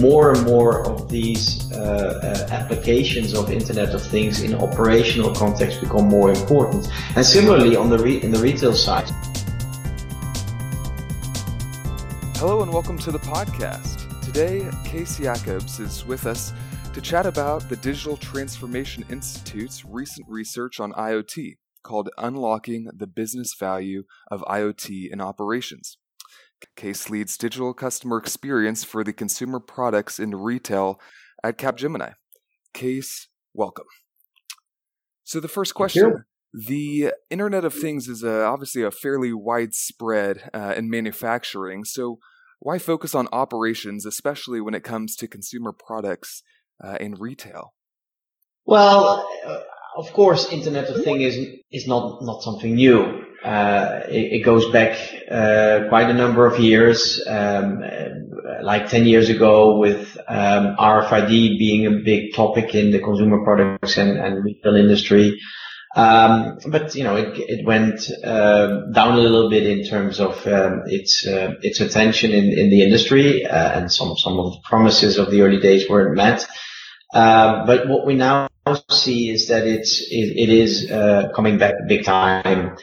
more and more of these uh, uh, applications of Internet of Things in operational context become more important. And similarly, on the re- in the retail side. Hello and welcome to the podcast. Today, Kees Jacobs is with us to chat about the Digital Transformation Institute's recent research on IoT called Unlocking the Business Value of IoT in Operations. Kees leads digital customer experience for the consumer products in retail at Capgemini. Kees, welcome. So, the first question the Internet of Things is a, obviously a fairly widespread uh, in manufacturing. So, why focus on operations, especially when it comes to consumer products uh, in retail? Well, uh, of course, Internet of Things is is not not something new. Uh, it, it, goes back uh, quite a number of years, um, like 10 years ago with um, RFID being a big topic in the consumer products and, and retail industry. Um, but you know, it, it went uh, down a little bit in terms of um, its uh, its attention in, in the industry, uh, and some some of the promises of the early days weren't met. But what we now see is that it's it, it is uh, coming back big time.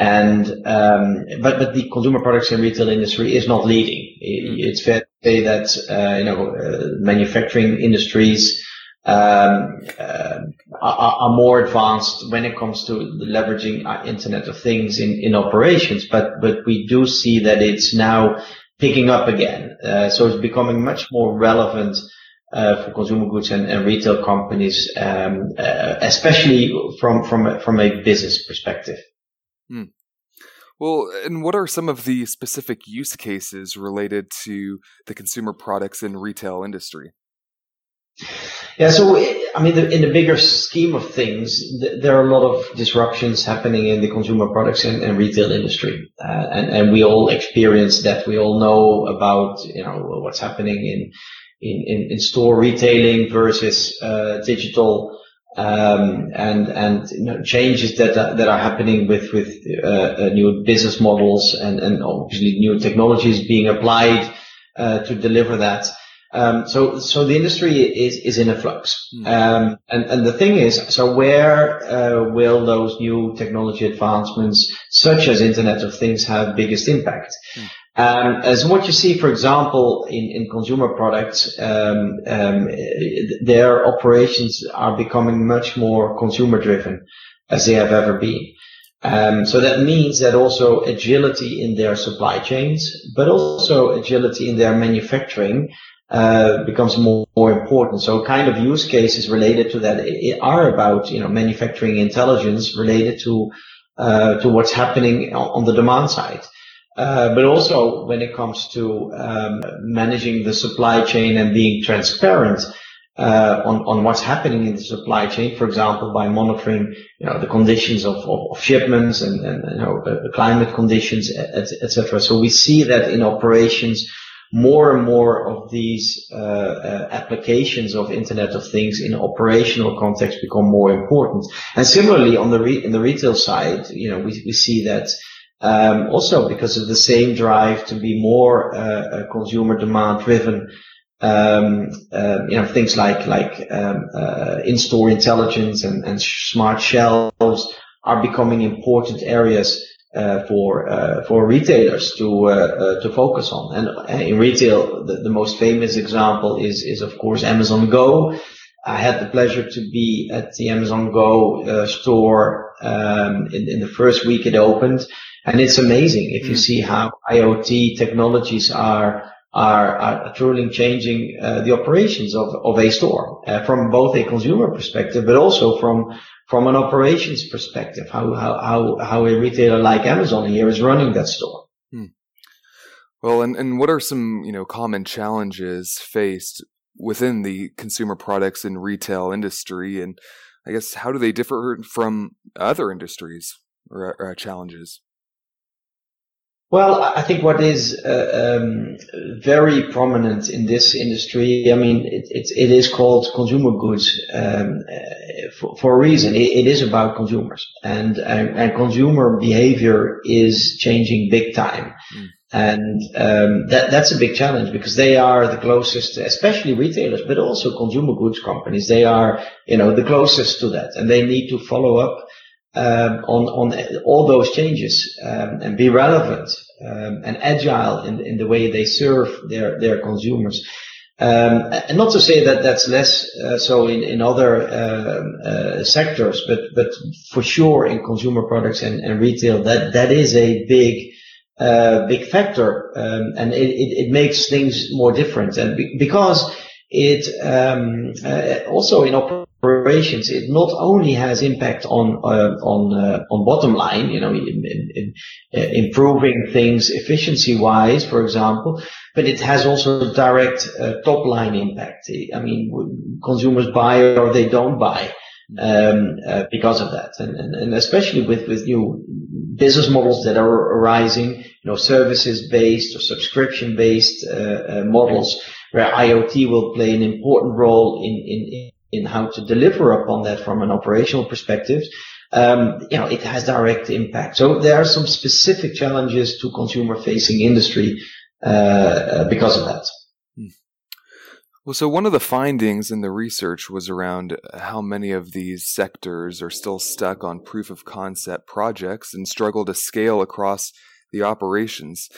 And um, but but the consumer products and retail industry is not leading. It's fair to say that uh, you know uh, manufacturing industries um, uh, are, more advanced when it comes to leveraging Internet of Things in, in operations. But but we do see that it's now picking up again. Uh, so it's becoming much more relevant. Uh, for consumer goods and, and retail companies, um, uh, especially from from from a business perspective. Hmm. Well, and what are some of the specific use cases related to the consumer products and retail industry? Yeah, so I mean, in the bigger scheme of things, th- there are a lot of disruptions happening in the consumer products and, and retail industry, uh, and and we all experience that. We all know about you know what's happening in in, in, store retailing versus uh, digital um, and and you know, changes that are, that are happening with with uh, uh, new business models and and obviously new technologies being applied uh, to deliver that. Um, so so the industry is is in a flux. Mm. Um, and and the thing is, so where uh, will those new technology advancements, such as Internet of Things, have biggest impact? Mm. Um, as what you see, for example, in, consumer products, um, um, their operations are becoming much more consumer driven as they have ever been. So that means that also agility in their supply chains, but also agility in their manufacturing uh, becomes more, important. So kind of use cases related to that are about, you know, manufacturing intelligence related to, uh, to what's happening on the demand side. Uh, but also when it comes to um, managing the supply chain and being transparent uh, on, what's happening in the supply chain, for example, by monitoring, you know, the conditions of, shipments and, you know, the climate conditions, etc. Et so we see that in operations, more and more of these uh, uh, applications of Internet of Things in operational context become more important. And similarly, on the re- in the retail side, you know, we, we see that um, also because of the same drive to be more uh, uh consumer demand driven. Um, uh, you know, things like like um, uh, in-store intelligence and, and smart shelves are becoming important areas uh, for uh, for retailers to to focus on. And in retail, the, the, most famous example is is of course Amazon Go. I had the pleasure to be at the Amazon Go store um, in, in, the first week it opened, and it's amazing if you mm. see how IoT technologies are are, are truly changing uh, the operations of, of a store uh, from both a consumer perspective, but also from from an operations perspective, how how how, how a retailer like Amazon here is running that store. Hmm. Well, and, and what are some you know common challenges faced within the consumer products and retail industry, and I guess how do they differ from other industries or, or challenges? Well, I think what is uh, um, very prominent in this industry, I mean, it, it's, it is called consumer goods um, uh, for, for, a reason. It, it is about consumers, and, and, and consumer behavior is changing big time. Mm. And um, that that's a big challenge because they are the closest, especially retailers, but also consumer goods companies. They are, you know, the closest to that, and they need to follow up um, on on all those changes um, and be relevant um, and agile in in the way they serve their their consumers. Um, and not to say that that's less uh, so in in other uh, uh, sectors, but but for sure in consumer products and, and retail, that that is a big uh, big factor, um, and it, it, it, makes things more different. And be, because it um, uh, also in operations, it not only has impact on uh, on uh, on bottom line, you know, in, in, in, uh, improving things efficiency wise, for example, but it has also direct uh, top line impact. I mean, consumers buy or they don't buy um, uh, because of that. And, and, and, especially with, with new business models that are arising, you know, services based or subscription based uh, models where IoT will play an important role in, in, in how to deliver upon that from an operational perspective. Um, you know, it has direct impact. So there are some specific challenges to consumer facing industry, uh, uh, because of that. Well, so one of the findings in the research was around how many of these sectors are still stuck on proof of concept projects and struggle to scale across the operations.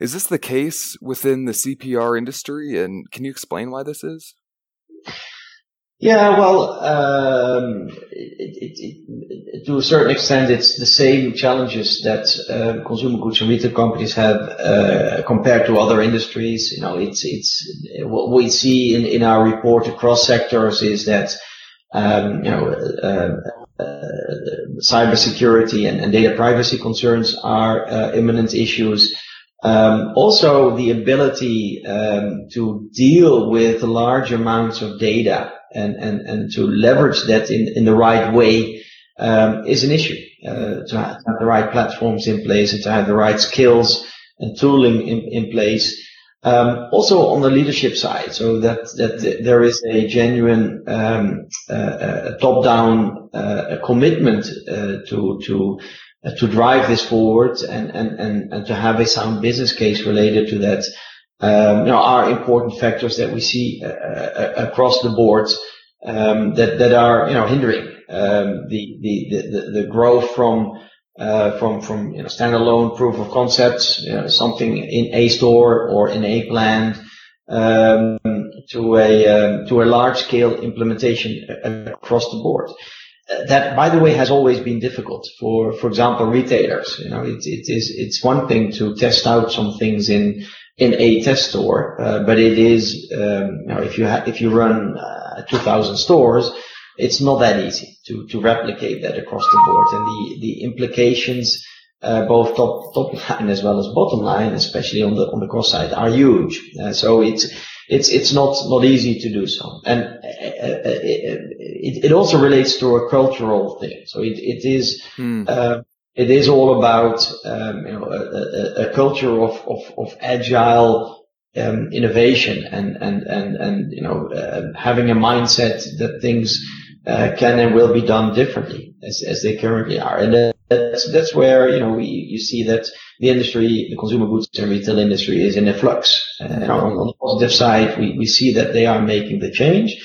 Is this the case within the CPR industry, and can you explain why this is? Yeah, well, um, it, it, it, to a certain extent, it's the same challenges that uh, consumer goods and retail companies have uh, compared to other industries. You know, it's it's what we see in, in our report across sectors is that um, you know uh, uh cybersecurity and, and, data privacy concerns are uh, imminent issues. Um, also, the ability um, to deal with large amounts of data and, and, and to leverage that in, in the right way um, is an issue. Uh, to have the right platforms in place and to have the right skills and tooling in, in place. Um, also on the leadership side, so that that there is a genuine um, uh, top-down uh, commitment uh, to to uh, to drive this forward and, and and and to have a sound business case related to that are important factors that we see uh, uh, across the board um, that that are you know hindering um, the, the the the growth from uh, from from you know standalone proof of concepts, something in a store or in a plant um, to a um, to a large scale implementation across the board. That, by the way, has always been difficult for, for example, retailers. You know, it, it is it's one thing to test out some things in in a test store, uh, but it is, um, you know, if you ha- if you run uh, 2,000 stores, it's not that easy to to replicate that across the board, and the the implications. Uh, both top top line as well as bottom line, especially on the on the cost side, are huge. Uh, so it's it's it's not not easy to do so, and uh, uh, it, it also relates to a cultural thing. So it it is hmm it is all about um, you know a, a, a culture of of, of agile um, innovation and and and and you know uh, having a mindset that things uh, can and will be done differently as, as they currently are, and that's that's where you know we you see that the industry, the consumer goods and retail industry, is in a flux. Uh, on, on the positive side, we we see that they are making the change.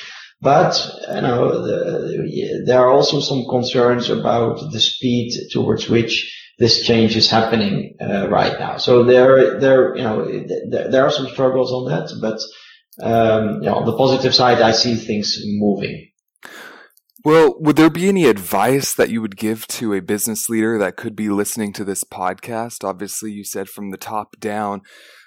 But you know, the, there are also some concerns about the speed towards which this change is happening uh, right now. So there, there, you know, there, there are some struggles on that, but um, you know, on the positive side, I see things moving. Well, would there be any advice that you would give to a business leader that could be listening to this podcast? Obviously, you said from the top down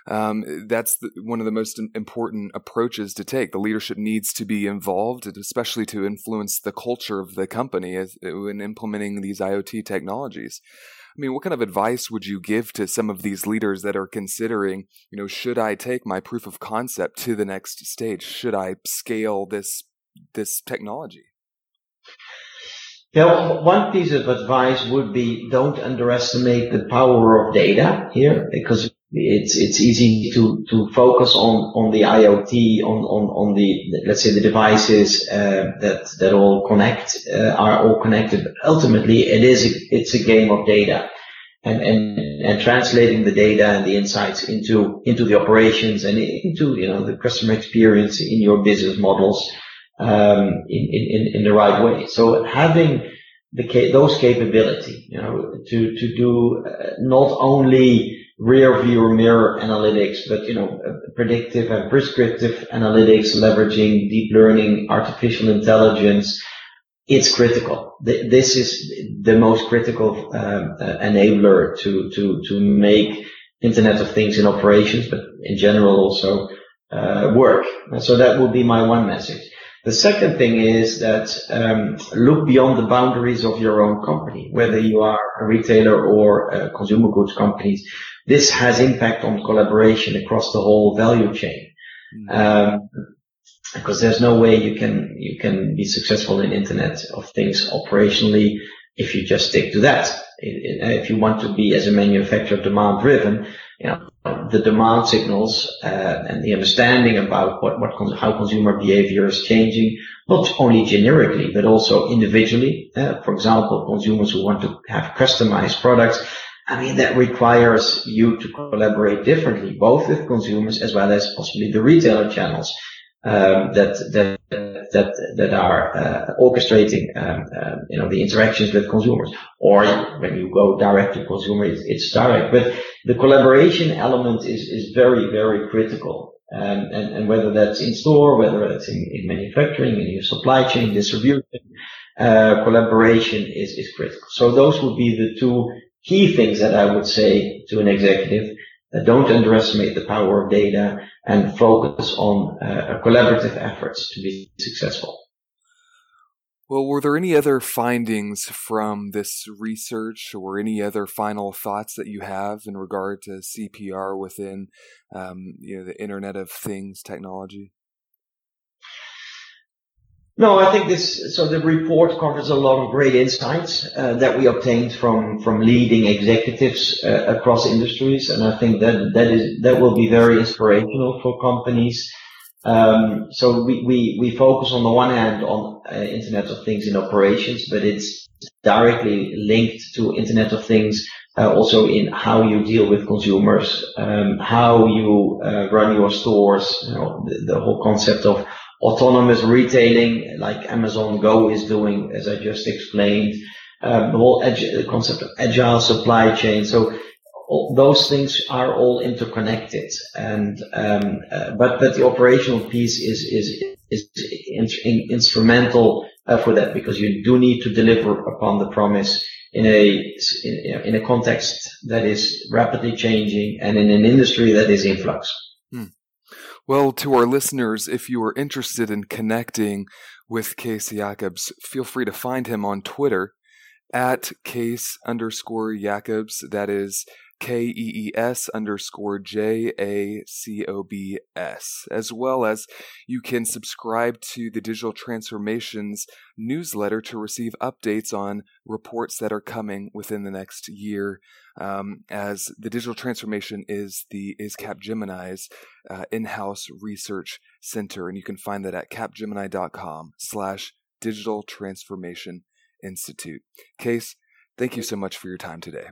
um, that's the, one of the most important approaches to take. The leadership needs to be involved, especially to influence the culture of the company as, in implementing these IoT technologies. I mean, what kind of advice would you give to some of these leaders that are considering, you know, should I take my proof of concept to the next stage? Should I scale this this technology? Yeah, one piece of advice would be don't underestimate the power of data here because it's it's easy to to focus on on the IoT on on on the let's say the devices uh, that that all connect uh, are all connected. But ultimately, it is a, it's a game of data, and, and, and translating the data and the insights into, into the operations and into, you know, the customer experience in your business models, um, in, in, in the right way. So having the, those capability, you know, to, to do uh, not only rear view mirror analytics, but, you know, uh, predictive and prescriptive analytics, leveraging deep learning, artificial intelligence, it's critical. This is the most critical um, uh, enabler to to to make Internet of Things in operations, but in general also uh, work. So that would be my one message. The second thing is that um, look beyond the boundaries of your own company, whether you are a retailer or a consumer goods companies. This has impact on collaboration across the whole value chain. Mm-hmm. Um, because there's no way you can you can be successful in Internet of Things operationally if you just stick to that. If you want to be as a manufacturer demand driven, you know the demand signals uh, and the understanding about what what how consumer behavior is changing, not only generically but also individually. Uh, for example, consumers who want to have customized products. I mean, that requires you to collaborate differently, both with consumers as well as possibly the retailer channels um, that that that that are uh, orchestrating um, uh, you know the interactions with consumers. Or when you go direct to consumer, it's direct. But the collaboration element is very very critical. And, whether that's in store, whether that's in, in manufacturing, in your supply chain, distribution, uh, collaboration is, critical. So those would be the two key things that I would say to an executive. Don't underestimate the power of data and focus on uh, collaborative efforts to be successful. Well, were there any other findings from this research or any other final thoughts that you have in regard to CPR within um, you know, the Internet of Things technology? No, I think this, so the report covers a lot of great insights uh, that we obtained from, from leading executives uh, across industries. And I think that, that is, that will be very inspirational for companies. Um, so we, we, we focus on the one hand on uh, Internet of Things in operations, but it's directly linked to Internet of Things uh, also in how you deal with consumers, um, how you uh, run your stores, you know, the, the whole concept of autonomous retailing like Amazon Go is doing, as I just explained, um, the whole concept of agile supply chain. So all, those things are all interconnected, and um, uh, but but the operational piece is is is in, in, instrumental uh, for that because you do need to deliver upon the promise in a in, in a context that is rapidly changing and in an industry that is in flux. Hmm. Well, to our listeners, if you are interested in connecting with Kees Jacobs, feel free to find him on Twitter at Kees underscore Jacobs. That is K E E S underscore J A C O B S, as well as you can subscribe to the Digital Transformations newsletter to receive updates on reports that are coming within the next year. Um, as the digital transformation is the is Capgemini's uh, in-house research center, and you can find that at capgemini.com slash digital transformation institute. Kees, thank you so much for your time today.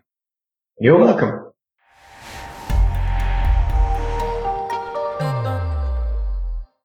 You're welcome.